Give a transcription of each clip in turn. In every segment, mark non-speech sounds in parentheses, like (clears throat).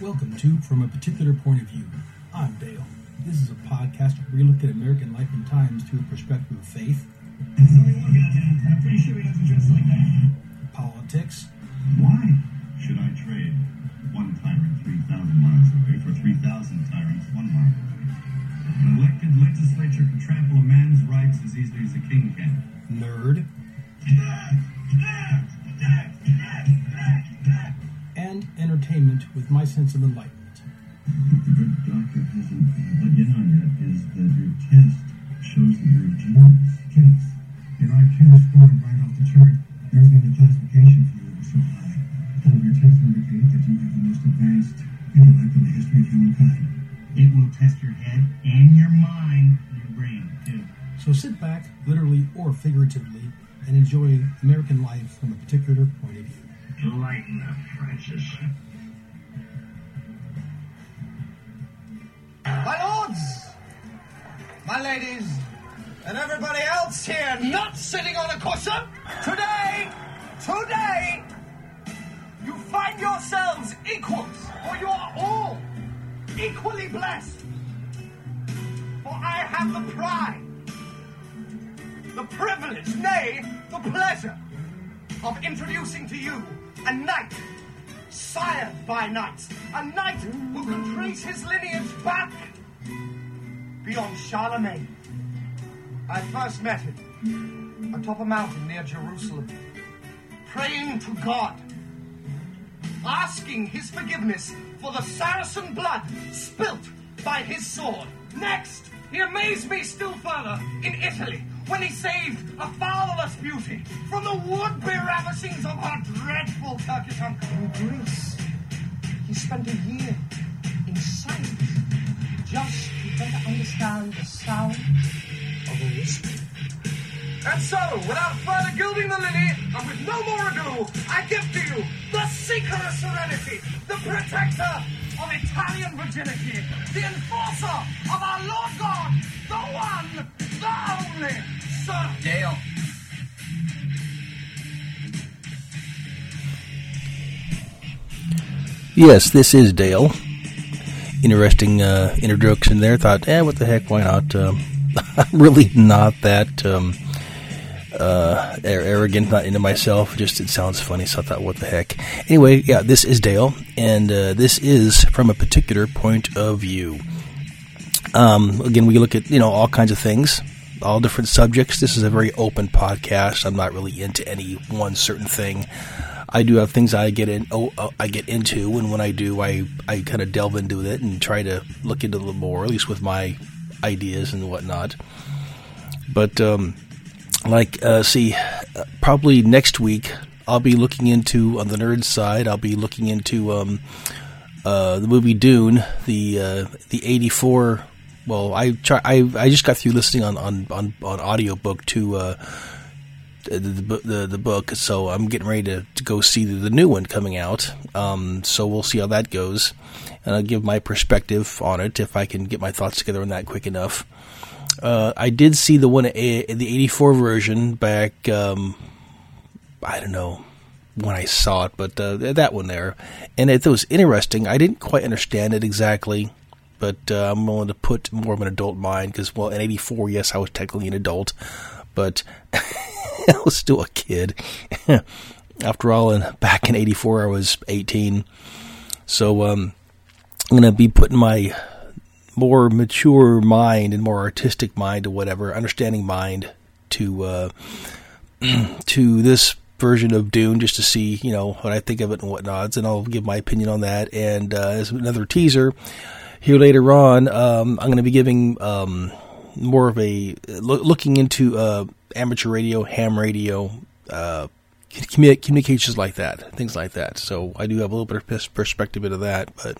Welcome to From a Particular Point of View. I'm Dale. This is a podcast where we look at American life and times through a perspective of faith, I'm pretty sure he doesn't dress like that. politics, Why should I trade one tyrant 3,000 miles away for 3,000 tyrants one mile away? An elected legislature can trample a man's rights as easily as a king can. nerd, and entertainment with my sense of enlightenment. Doctor hasn't let you know yet is that your test shows that you're a genius. Genius. Your IQ is scored right off the chart. Everything in the classification for you so high. All of your tests indicate that you have the most advanced intellect in the history of humankind. It will test your head and your mind your brain, too. So sit back, literally or figuratively, and enjoy American life from a particular point of view. Enlighten us, Francis. Ladies, and everybody else here not sitting on a cushion, today, today, you find yourselves equals, for you are all equally blessed. For I have the pride, the privilege, nay, the pleasure of introducing to you a knight sired by knights, a knight who can trace his lineage back beyond Charlemagne. I first met him atop a mountain near Jerusalem, praying to God, asking his forgiveness for the Saracen blood spilt by his sword. Next, he amazed me still further in Italy when he saved a fatherless beauty from the would-be ravishings of her dreadful Turkish uncle. In Greece, he spent a year better the sound of a whisper. And so, without further gilding the lily, and with no more ado, I give to you the seeker of serenity, the protector of Italian virginity, the enforcer of our Lord God, the one, the only, Sir Dale. Yes, this is Dale. Interesting uh, introduction there. Thought, eh, what the heck? Why not? Um, (laughs) I'm really not that um, uh, ar- arrogant, not into myself. Just it sounds funny, so I thought, what the heck? Anyway, yeah, this is Dale, and uh, this is from a particular point of view. Um, again, we look at you know all kinds of things, all different subjects. This is a very open podcast. I'm not really into any one certain thing. I do have things I get in. Oh, uh, I get into, and when I do, I I kind of delve into it and try to look into a little more, at least with my ideas and whatnot. But um, like, uh, see, uh, probably next week I'll be looking into on the nerd side. I'll be looking into um, uh, the movie Dune, the uh, the eighty four. Well, I try. I I just got through listening on on on, on audiobook to. Uh, the, the the book, so I'm getting ready to, to go see the, new one coming out. Um, so we'll see how that goes, and I'll give my perspective on it if I can get my thoughts together on that quick enough. Uh, I did see the one the '84 version back. Um, I don't know when I saw it, but uh, that one there, and it was interesting. I didn't quite understand it exactly, but uh, I'm willing to put more of an adult mind because, well, in '84, yes, I was technically an adult, but (laughs) I was still a kid. (laughs) After all, in, back in '84, I was 18, so um, I'm gonna be putting my more mature mind and more artistic mind or whatever, understanding mind to uh, (clears throat) to this version of Dune just to see, you know, what I think of it and whatnots, and I'll give my opinion on that. And uh, as another teaser, here later on, um, I'm going to be giving um, more of a loo- looking into uh, amateur radio, ham radio, uh, commu- communications like that, things like that. So I do have a little bit of pers- perspective into that. But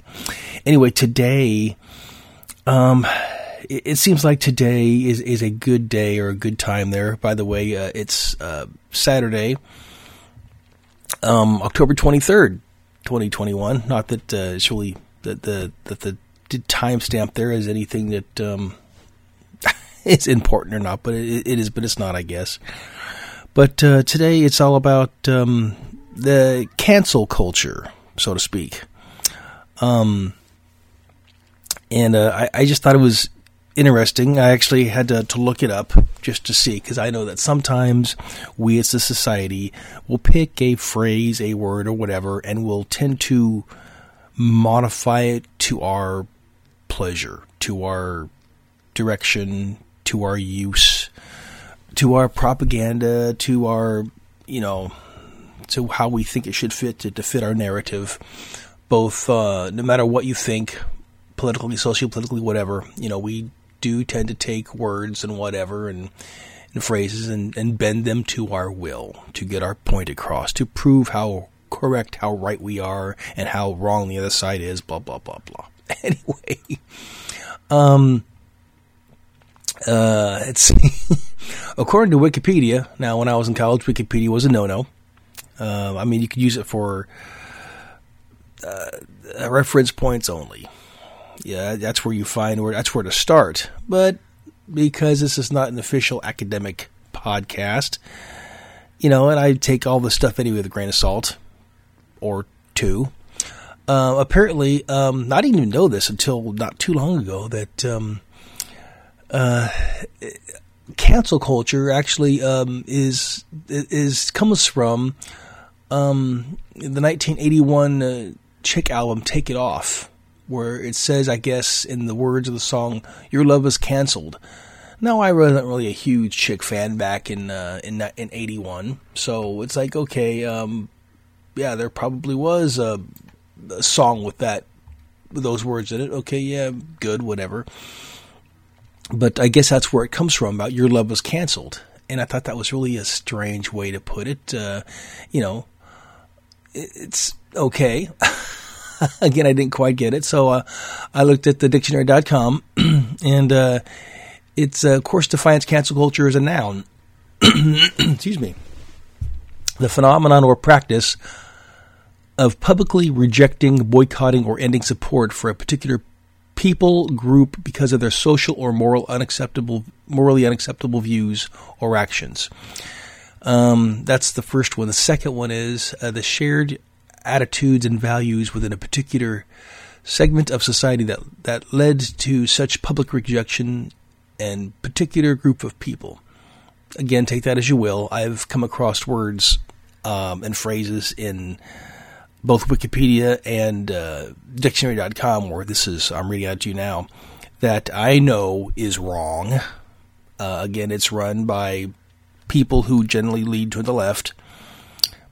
anyway, today, um, it, it, seems like today is, is a good day or a good time there. By the way, uh, it's uh, Saturday, um, October 23rd, 2021. Not that uh, it's really that the that the timestamp there is anything that um, (laughs) is important or not, but it, it is. But it's not, I guess. But uh, today it's all about um, the cancel culture, so to speak. Um, and uh, I, I just thought it was interesting. I actually had to, to look it up just to see because I know that sometimes we as a society will pick a phrase, a word, or whatever, and we'll tend to modify it to our pleasure, to our direction, to our use, to our propaganda, to our, you know, to how we think it should fit to, to fit our narrative. Both, uh, no matter what you think, politically, sociopolitically, whatever, you know, we do tend to take words and whatever and, and phrases and, and bend them to our will to get our point across, to prove how correct, how right we are, and how wrong the other side is, blah, blah, blah, blah. (laughs) Anyway, um, uh, it's (laughs) according to Wikipedia. Now, when I was in college, Wikipedia was a no-no. Uh, I mean, you could use it for uh, reference points only yeah, that's where you find where that's where to start. But because this is not an official academic podcast, you know, and I take all this stuff anyway with a grain of salt or two. Uh, apparently, um, I didn't even know this until not too long ago that um, uh, cancel culture actually um, is is comes from um, the 1981 uh, Chick album "Take It Off." where it says, I guess, in the words of the song, "Your love is canceled." Now, I wasn't really a huge Chick fan back in uh, in in '81, so it's like, okay, um, yeah, there probably was a, a song with that with those words in it. Okay, yeah, good, whatever. But I guess that's where it comes from about your love was canceled, and I thought that was really a strange way to put it. Uh, you know, it's okay. (laughs) Again, I didn't quite get it, so uh, I looked at the dictionary.com, (clears throat) and uh, it's, uh, of course, defines cancel culture as a noun. (clears throat) Excuse me. The phenomenon or practice of publicly rejecting, boycotting, or ending support for a particular people group because of their social or moral unacceptable, morally unacceptable views or actions. Um, that's the first one. The second one is uh, the shared attitudes and values within a particular segment of society that, that led to such public rejection and particular group of people. Again, take that as you will. I've come across words um, and phrases in both Wikipedia and uh, Dictionary.com, where this is I'm reading out to you now, that I know is wrong. Uh, again, it's run by people who generally lead to the left.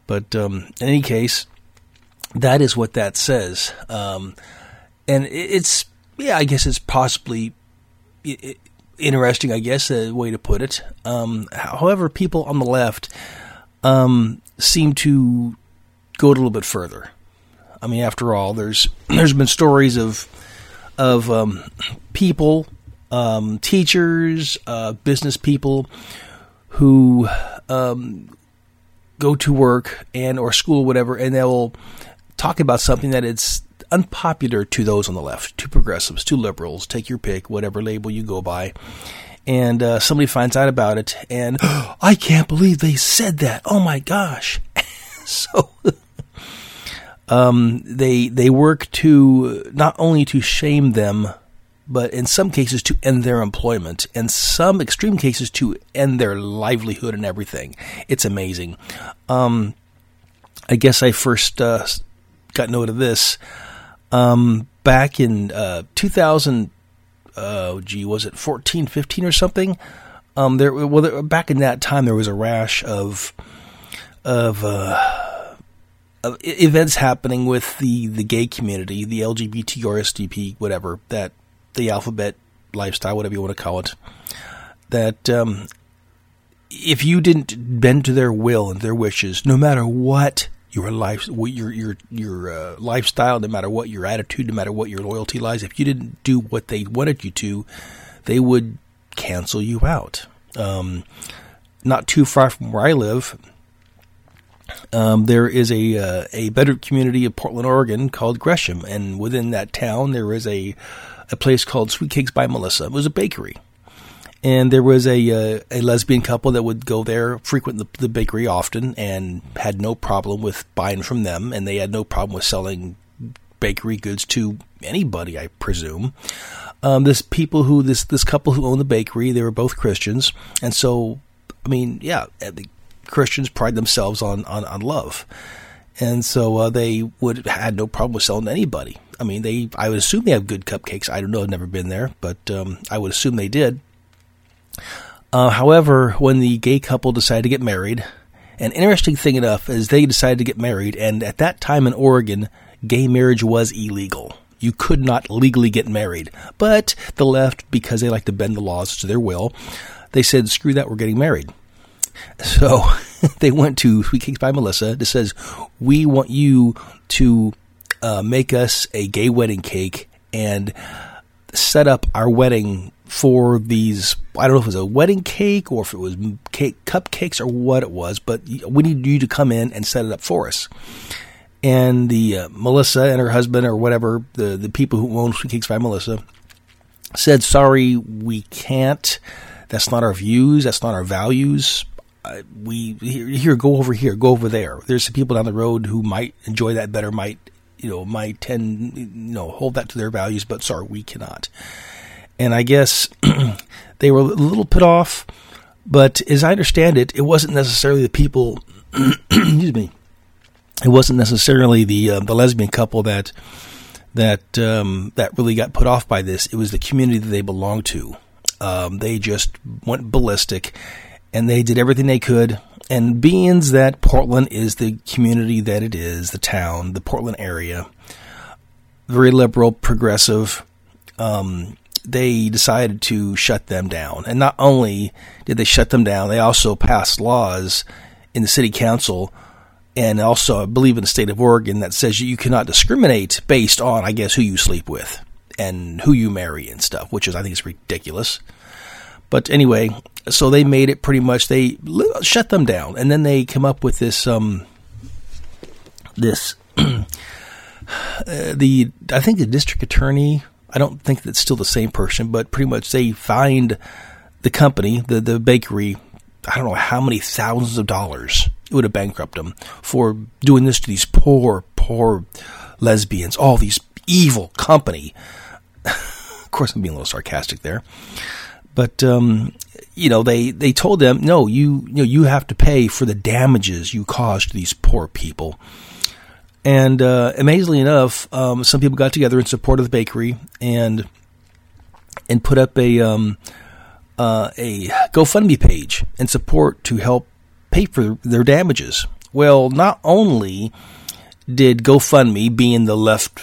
But um, in any case, that is what that says. Um, and it's, yeah, I guess it's possibly interesting, I guess, a way to put it. Um, however, people on the left um, seem to go a little bit further. I mean, after all, there's (clears throat) there's been stories of of um, people, um, teachers, uh, business people who um, go to work and or school, whatever, and they'll talk about something that is unpopular to those on the left, to progressives, to liberals, take your pick, whatever label you go by. And uh, somebody finds out about it, and oh, (gasps) I can't believe they said that. Oh my gosh! (laughs) so um, they they work to not only to shame them, but in some cases to end their employment, and some extreme cases to end their livelihood and everything. It's amazing. Um, I guess I first uh, got note of this. Um, back in uh, 2000, uh, gee, was it 14, 15 or something? Um, there, well, there, back in that time, there was a rash of of, uh, events happening with the, the gay community, the LGBT or SDP, whatever that the alphabet lifestyle, whatever you want to call it. That um, if you didn't bend to their will and their wishes, no matter what your life, your your your uh, lifestyle, no matter what your attitude, no matter what your loyalty lies. If you didn't do what they wanted you to, they would cancel you out. Um, not too far from where I live, um, there is a uh, a better community of Portland, Oregon called Gresham, and within that town there is a a place called Sweet Cakes by Melissa. It was a bakery, and there was a uh, a lesbian couple that would go there, frequent the, the bakery often, and had no problem with buying from them, and they had no problem with selling bakery goods to anybody, I presume. Um, this people who this this couple who owned the bakery, they were both Christians, and so I mean, yeah, the Christians pride themselves on on, on love, and so uh, they would had no problem with selling to anybody. I mean, they I would assume they have good cupcakes. I don't know, I've never been there, but um, I would assume they did. Uh, however, when the gay couple decided to get married, an interesting thing enough is they decided to get married, and at that time in Oregon, gay marriage was illegal. You could not legally get married. But the left, because they like to bend the laws to their will, they said, screw that, we're getting married. So (laughs) they went to Sweet Cakes by Melissa that says, we want you to uh, make us a gay wedding cake and set up our wedding for these. I don't know if it was a wedding cake or if it was cake cupcakes or what it was, but we need you to come in and set it up for us and the uh, Melissa and her husband or whatever the the people who own Sweet Cakes by Melissa said, "Sorry, we can't. That's not our views. That's not our values. Uh, we here, here, go over here, go over there. There's some people down the road who might enjoy that better. Might you know might tend you know hold that to their values, but sorry, we cannot." And I guess (clears throat) they were a little put off, but as I understand it, it wasn't necessarily the people. (clears throat) excuse me it wasn't necessarily the uh, the lesbian couple that that um, that really got put off by this. It was the community that they belonged to. Um, they just went ballistic, and they did everything they could. And being that Portland is the community that it is, the town, the Portland area, very liberal, progressive, um, they decided to shut them down. And not only did they shut them down, they also passed laws in the city council and also I believe in the state of Oregon that says you cannot discriminate based on, I guess, who you sleep with and who you marry and stuff, which is I think is ridiculous. But anyway, so they made it pretty much they shut them down, and then they come up with this um this (clears throat) uh, the I think the district attorney. I don't think that's still the same person, but pretty much they fined the company, the the bakery. I don't know how many thousands of dollars it would have bankrupted them for doing this to these poor, poor lesbians, all these evil company. (laughs) of course, I'm being a little sarcastic there, but um, you know they they told them no, you you know you have to pay for the damages you caused to these poor people. And uh, amazingly enough, um, some people got together in support of the bakery and and put up a um, uh, a GoFundMe page and support to help pay for their damages. Well, not only did GoFundMe, being the left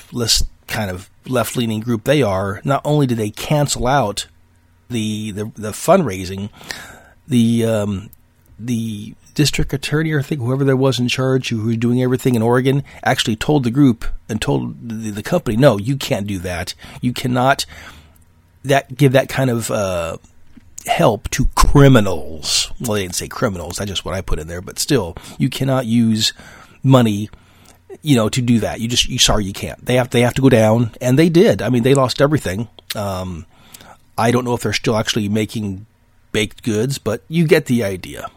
kind of left leaning group they are, not only did they cancel out the the, the fundraising, the um, the district attorney or I think whoever there was in charge who was doing everything in Oregon actually told the group and told the, the company, no, you can't do that. You cannot that give that kind of uh, help to criminals. Well, they didn't say criminals. That's just what I put in there. But still, you cannot use money, you know, to do that. You just, you sorry, you can't. They have, they have to go down, and they did. I mean, they lost everything. Um, I don't know if they're still actually making baked goods, but you get the idea.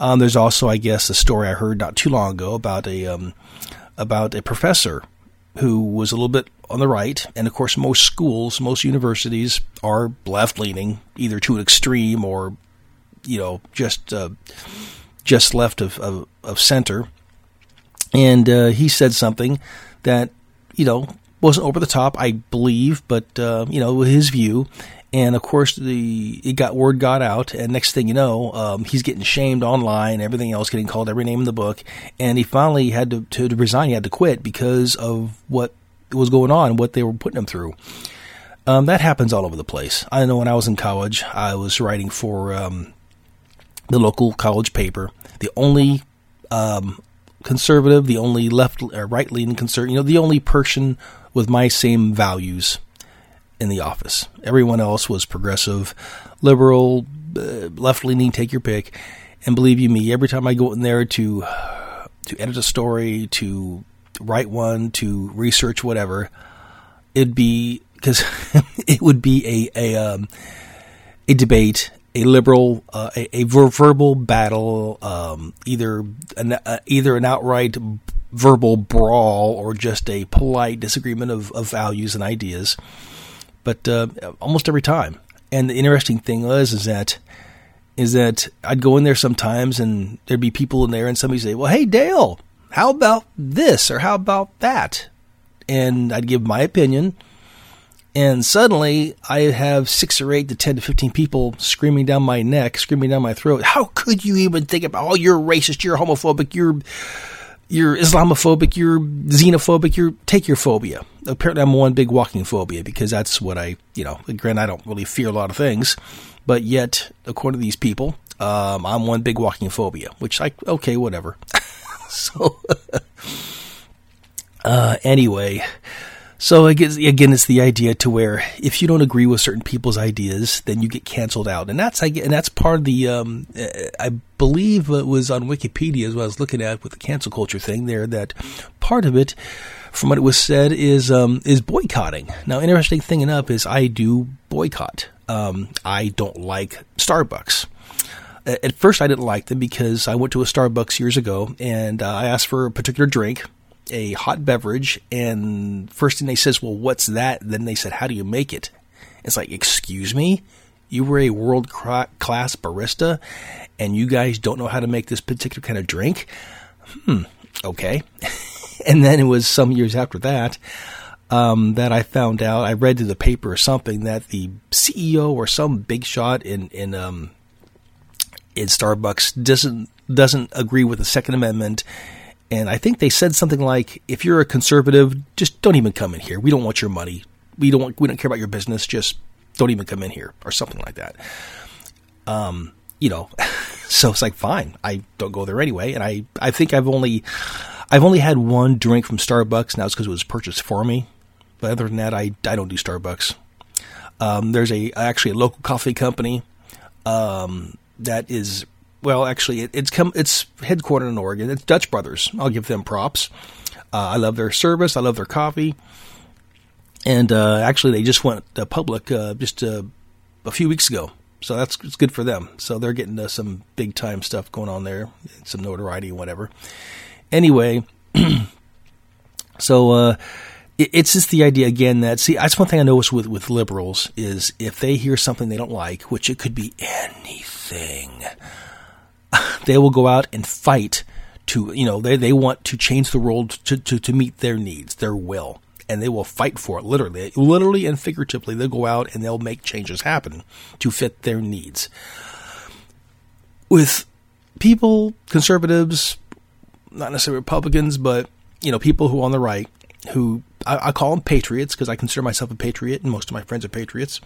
Um, there's also, I guess, a story I heard not too long ago about a um, about a professor who was a little bit on the right, and of course, most schools, most universities are left leaning, either to an extreme or, you know, just uh, just left of, of, of center. And uh, he said something that you know wasn't over the top, I believe, but uh, you know his view. And of course, the it got word got out, and next thing you know, um, he's getting shamed online, everything else, getting called every name in the book, and he finally had to, to, to resign. He had to quit because of what was going on, what they were putting him through. Um, that happens all over the place. I know when I was in college, I was writing for um, the local college paper. The only um, conservative, the only left or right leaning conservative, you know, the only person with my same values in the office. Everyone else was progressive, liberal, uh, left leaning, take your pick. And believe you me, every time I go in there to to edit a story, to write one, to research whatever, it'd be because (laughs) it would be a a um, a debate, a liberal, uh, a, a verbal battle, um, either an, uh, either an outright verbal brawl or just a polite disagreement of, of values and ideas. But uh, almost every time. And the interesting thing was is that is that I'd go in there sometimes and there'd be people in there and somebody say, "Well, hey Dale, how about this or how about that?" And I'd give my opinion. And suddenly I have six or eight to 10 to 15 people screaming down my neck, screaming down my throat. How could you even think about, oh, you're racist, you're homophobic, you're, you're Islamophobic, you're xenophobic, you're, take your phobia. Apparently I'm one big walking phobia because that's what I, you know, granted I don't really fear a lot of things, but yet, according to these people, um, I'm one big walking phobia, which I, okay, whatever. (laughs) so, (laughs) uh, anyway, so again, it's the idea to where if you don't agree with certain people's ideas, then you get canceled out, and that's and that's part of the. Um, I believe it was on Wikipedia as well I was looking at with the cancel culture thing there that part of it, from what it was said, is um, is boycotting. Now, interesting thing enough is I do boycott. Um, I don't like Starbucks at first I didn't like them because I went to a Starbucks years ago and uh, I asked for a particular drink a hot beverage, and first thing they says, "Well, what's that?" Then they said, "How do you make it?" It's like, excuse me, you were a world class barista, and you guys don't know how to make this particular kind of drink. Hmm. Okay. (laughs) and then it was some years after that. Um, that I found out, I read to the paper or something that the CEO or some big shot in in um, in Starbucks doesn't doesn't agree with the Second Amendment and I think they said something like, "If you're a conservative, just don't even come in here. We don't want your money. We don't want, we don't care about your business. Just don't even come in here," or something like that. Um, you know, (laughs) so it's like fine. I don't go there anyway, and I I think I've only I've only had one drink from Starbucks. Now it's because it was purchased for me. But other than that, I I don't do Starbucks. Um, there's a actually a local coffee company um, that is well, actually, it, it's come. It's headquartered in Oregon. It's Dutch Brothers. I'll give them props. Uh, I love their service. I love their coffee. And uh, actually, they just went uh, public uh, just uh, a few weeks ago, so that's it's good for them. So they're getting uh, some big time stuff going on there, some notoriety whatever. Anyway, (clears throat) so it's just the idea again that see that's one thing I notice with with liberals is if they hear something they don't like, which it could be anything (laughs) they will go out and fight to, you know, they, they want to change the world to, to, to meet their needs, their will. And they will fight for it, literally, literally and figuratively. They'll go out and they'll make changes happen to fit their needs. With people, conservatives, not necessarily Republicans, but you know, people who are on the right, who I, I call them patriots because I consider myself a patriot, and most of my friends are patriots.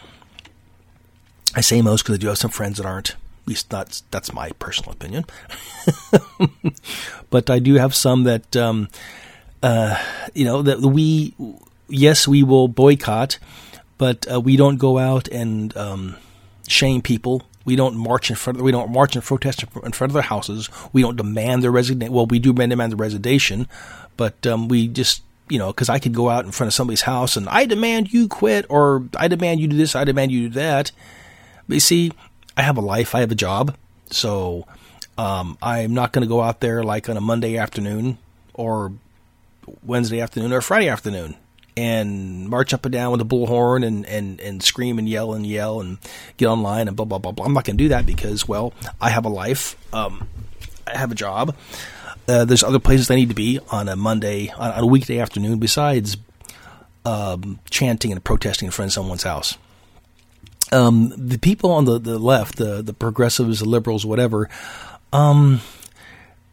I say most because I do have some friends that aren't least that's that's my personal opinion. (laughs) but I do have some that um, uh, you know that we yes we will boycott, but uh, we don't go out and um, shame people. We don't march in front. Of, we don't march and protest in front of their houses. We don't demand their resignation. Well, we do demand the resignation, but um, we just you know because I could go out in front of somebody's house and I demand you quit or I demand you do this. I demand you do that. But you see, I have a life, I have a job, so um, I'm not going to go out there like on a Monday afternoon or Wednesday afternoon or Friday afternoon and march up and down with a bullhorn and, and, and scream and yell and yell and get online and blah, blah, blah, blah. I'm not going to do that because, well, I have a life. Um, I have a job. Uh, there's other places I need to be on a Monday, on, a weekday afternoon besides um, chanting and protesting in front of someone's house um, the people on the, the left, the the progressives, the liberals, whatever, um,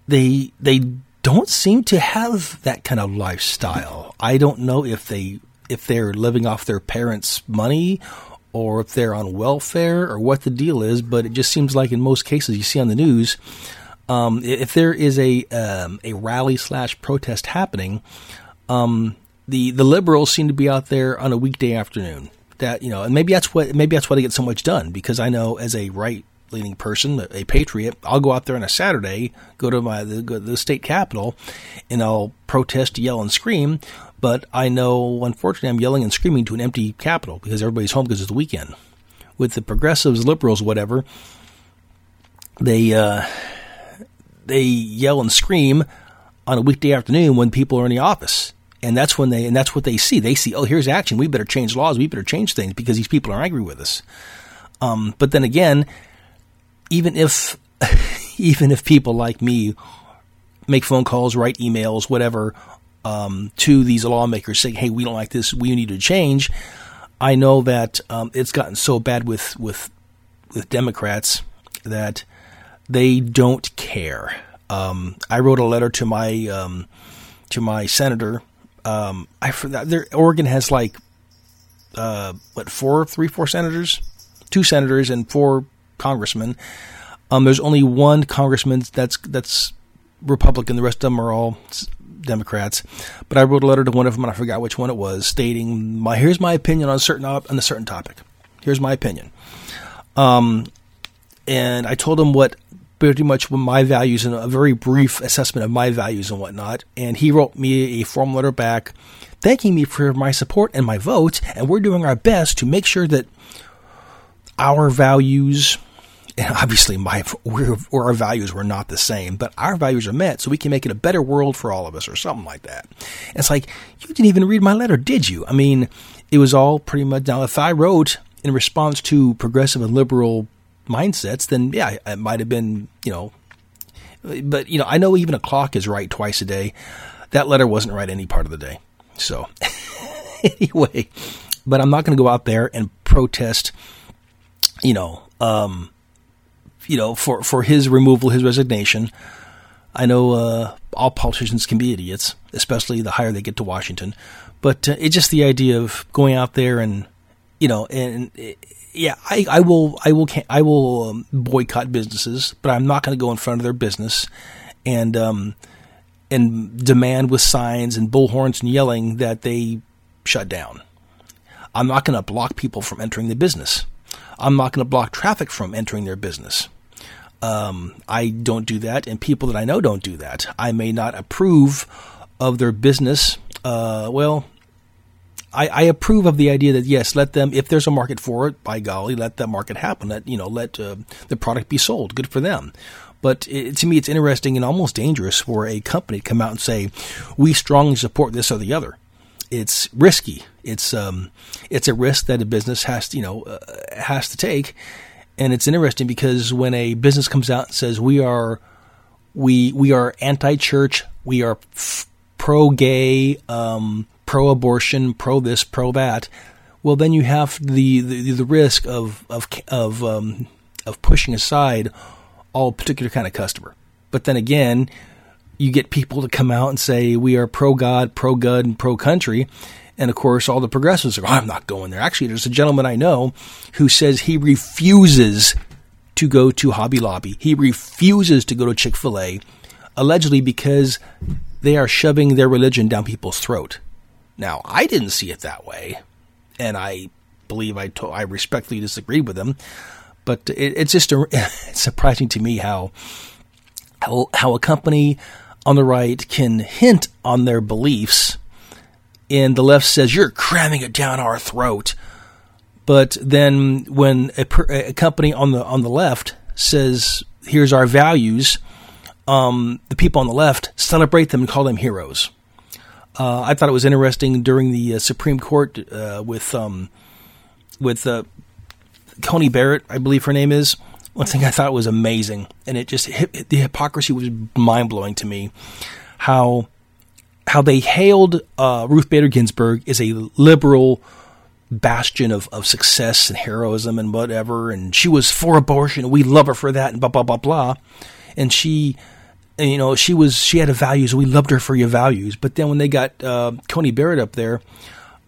they they don't seem to have that kind of lifestyle. I don't know if they if they're living off their parents' money or if they're on welfare or what the deal is, but it just seems like in most cases you see on the news, um, if there is a um, a rally slash protest happening, um, the the liberals seem to be out there on a weekday afternoon that you know, and maybe that's what maybe that's why they get so much done because I know as a right leaning person, a patriot, I'll go out there on a Saturday, go to my the, the state capitol, and I'll protest, yell, and scream. But I know, unfortunately, I'm yelling and screaming to an empty capitol because everybody's home because it's the weekend. With the progressives, liberals, whatever, they uh, they yell and scream on a weekday afternoon when people are in the office and that's when they and that's what they see. They see, oh, here's action. We better change laws. We better change things because these people are angry with us. Um, but then again, even if (laughs) even if people like me make phone calls, write emails, whatever, um, to these lawmakers saying, "Hey, we don't like this. We need to change." I know that um, it's gotten so bad with with with Democrats that they don't care. Um, I wrote a letter to my um, to my senator um, I forgot. Oregon has like uh, what four, three, four senators, two senators, and four congressmen. Um, there's only one congressman that's that's Republican. The rest of them are all Democrats. But I wrote a letter to one of them, and I forgot which one it was, stating my here's my opinion on a certain on a certain topic. Here's my opinion. Um, and I told him what pretty much my values and a very brief assessment of my values and whatnot. And he wrote me a form letter back thanking me for my support and my vote. And we're doing our best to make sure that our values, and obviously my or our values were not the same, but our values are met, so we can make it a better world for all of us, or something like that. And it's like you didn't even read my letter, did you? I mean, it was all pretty much. Now, if I wrote in response to progressive and liberal mindsets, then yeah, it might have been, you know, but you know, I know even a clock is right twice a day. That letter wasn't right any part of the day. So (laughs) anyway, but I'm not going to go out there and protest, you know, um, you know, for, for his removal, his resignation. I know uh, all politicians can be idiots, especially the higher they get to Washington. But uh, it's just the idea of going out there and, you know, and yeah, I, I will, I will, I will um, boycott businesses, but I'm not going to go in front of their business and um, and demand with signs and bullhorns and yelling that they shut down. I'm not going to block people from entering the business. I'm not going to block traffic from entering their business. Um, I don't do that, and people that I know don't do that. I may not approve of their business. Uh, well, I, I, approve of the idea that yes, let them if there's a market for it, by golly, let that market happen. Let you know, let uh, the product be sold. Good for them. But it, to me, it's interesting and almost dangerous for a company to come out and say, "We strongly support this or the other." It's risky. It's um, it's a risk that a business has to, you know uh, has to take, and it's interesting because when a business comes out and says, "We are we we are anti-church, we are f- pro-gay." Um, pro abortion, pro this, pro that, well, then you have the, the, the risk of, of, of, um, of pushing aside all particular kind of customer. But then again, you get people to come out and say, we are pro God, pro good, and pro country. And of course, all the progressives are, oh, I'm not going there. Actually, there's a gentleman I know who says he refuses to go to Hobby Lobby. He refuses to go to Chick fil A, allegedly because they are shoving their religion down people's throat. Now, I didn't see it that way, and I believe I to- I respectfully disagreed with him. But it, it's just a, (laughs) it's surprising to me how how how a company on the right can hint on their beliefs, and the left says you're cramming it down our throat. But then when a, a company on the on the left says here's our values, um, the people on the left celebrate them and call them heroes. Uh, I thought it was interesting during the uh, Supreme Court uh, with um, with uh, Coney Barrett, I believe her name is. One thing I thought was amazing, and it just the hypocrisy was mind blowing to me. How how they hailed uh, Ruth Bader Ginsburg as a liberal bastion of, of success and heroism and whatever, and she was for abortion, and we love her for that, and blah blah blah blah. And she and, you know, she was she had a values. We loved her for your values. But then when they got uh, Coney Barrett up there,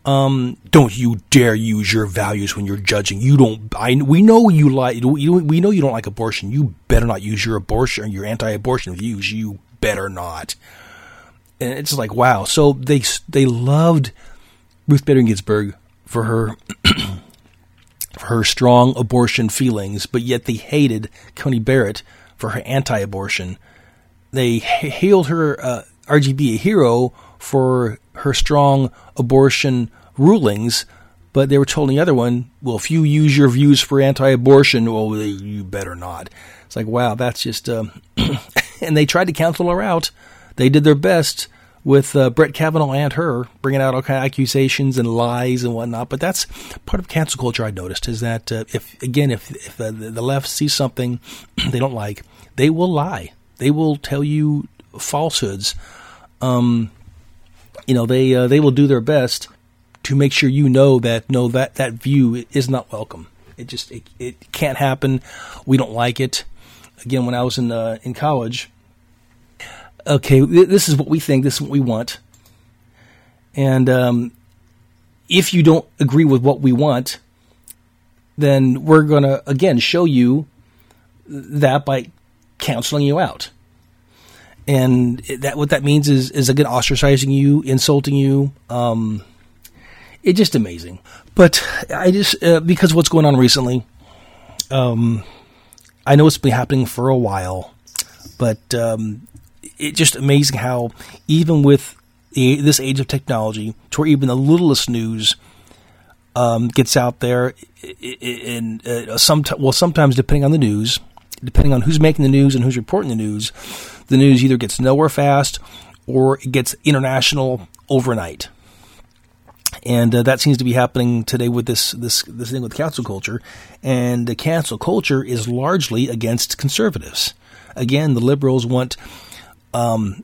um, don't you dare use your values when you're judging. You don't. I we know you like. We know you don't like abortion. You better not use your abortion, your anti-abortion views. You better not. And it's like wow. So they they loved Ruth Bader Ginsburg for her (clears throat) for her strong abortion feelings, but yet they hated Coney Barrett for her anti-abortion. They hailed her uh, RGB a hero for her strong abortion rulings, but they were told the other one, well, if you use your views for anti-abortion, well, you better not. It's like, wow, that's just. Um, (clears throat) and they tried to cancel her out. They did their best with uh, Brett Kavanaugh and her bringing out all kind of accusations and lies and whatnot. But that's part of cancel culture. I noticed is that uh, if again, if, if uh, the left sees something (clears throat) they don't like, they will lie. They will tell you falsehoods. Um, you know, they uh, they will do their best to make sure you know that no that that view is not welcome. It just it, it can't happen. We don't like it. Again, when I was in uh, in college, okay, this is what we think, this is what we want, and um, if you don't agree with what we want, then we're going to again show you that by canceling you out. And that what that means is is again ostracizing you, insulting you. Um, it's just amazing. But I just uh, because what's going on recently, um, I know it's been happening for a while, but um, it's just amazing how even with the, this age of technology, to where even the littlest news um, gets out there, and uh, some well sometimes depending on the news, depending on who's making the news and who's reporting the news, the news either gets nowhere fast or it gets international overnight. And uh, that seems to be happening today with this this this thing with cancel culture, and the cancel culture is largely against conservatives. Again, the liberals want um,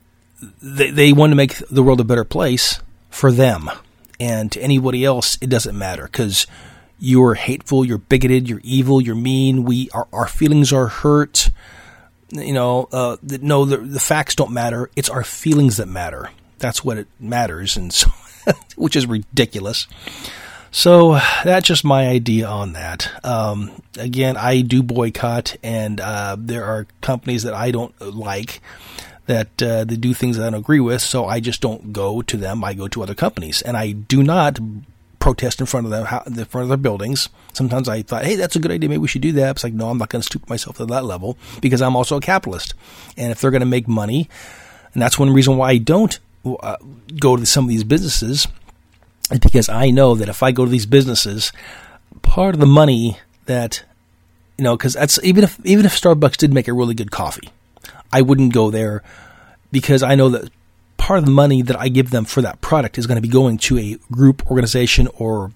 they, they want to make the world a better place for them, and to anybody else, it doesn't matter because you're hateful, you're bigoted, you're evil, you're mean. We our, our feelings are hurt. You know, uh, the, no, the, the facts don't matter. It's our feelings that matter. That's what it matters, and so (laughs) which is ridiculous. So that's just my idea on that. Um, again, I do boycott, and uh, there are companies that I don't like that uh, they do things that I don't agree with, so I just don't go to them. I go to other companies, and I do not protest in front of them, in front of their buildings. Sometimes I thought, hey, that's a good idea. Maybe we should do that. It's like, no, I'm not going to stoop myself to that level because I'm also a capitalist, and if they're going to make money, and that's one reason why I don't uh, go to some of these businesses, is because I know that if I go to these businesses, part of the money that you know, because that's even if even if Starbucks did make a really good coffee, I wouldn't go there because I know that part of the money that I give them for that product is going to be going to a group, organization, or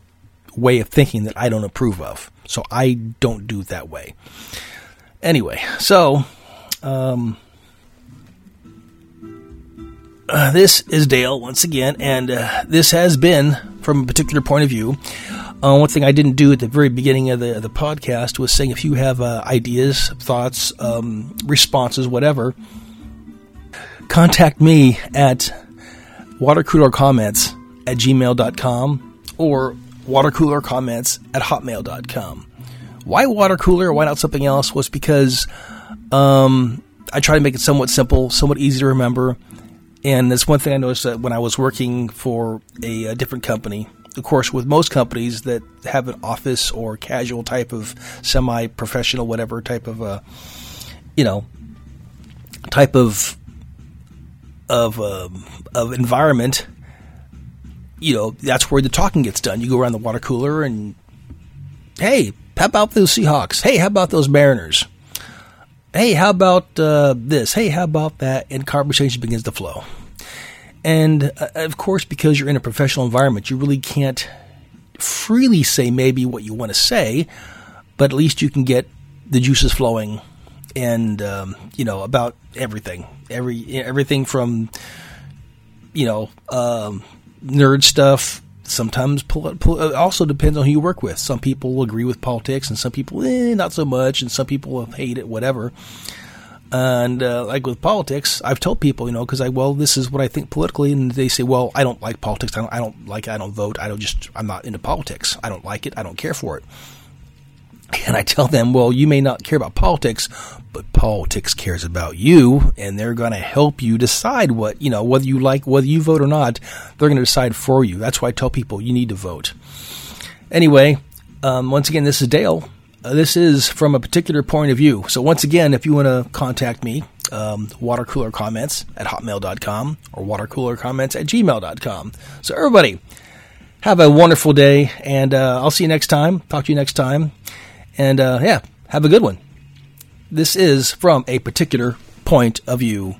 way of thinking that I don't approve of. So I don't do that way. Anyway, so um, uh, this is Dale once again, and uh, this has been from a particular point of view. Uh, one thing I didn't do at the very beginning of the the podcast was saying if you have uh, ideas, thoughts, um, responses, whatever, contact me at watercoolercomments at gmail.com or watercoolercomments at hotmail.com. Why water cooler? Why not something else? Was because um, I try to make it somewhat simple, somewhat easy to remember. And that's one thing I noticed that when I was working for a, a different company. Of course, with most companies that have an office or casual type of semi-professional, whatever type of, uh, you know, type of of um, of environment, you know, that's where the talking gets done. You go around the water cooler and, hey, how about those Seahawks? Hey, how about those Mariners? Hey, how about uh, this? Hey, how about that? And conversation begins to flow. And uh, of course, because you're in a professional environment, you really can't freely say maybe what you want to say, but at least you can get the juices flowing and um, you know about everything, every everything from you know um, nerd stuff. Sometimes also depends on who you work with. Some people agree with politics, and some people eh, not so much, and some people hate it, whatever. And uh, like with politics, I've told people, you know, because I well, this is what I think politically, and they say, well, I don't like politics. I don't, I don't like. It. I don't vote. I don't just. I'm not into politics. I don't like it. I don't care for it. And I tell them, well, you may not care about politics, but politics cares about you, and they're going to help you decide what, you know, whether you like, whether you vote or not, they're going to decide for you. That's why I tell people you need to vote. Anyway, Um, once again, this is Dale. Uh, this is from a particular point of view. So, once again, if you want to contact me, um, watercoolercomments at hotmail.com or watercoolercomments at gmail.com. So, everybody, have a wonderful day, and uh, I'll see you next time. Talk to you next time. And uh, yeah, have a good one. This is from a particular point of view.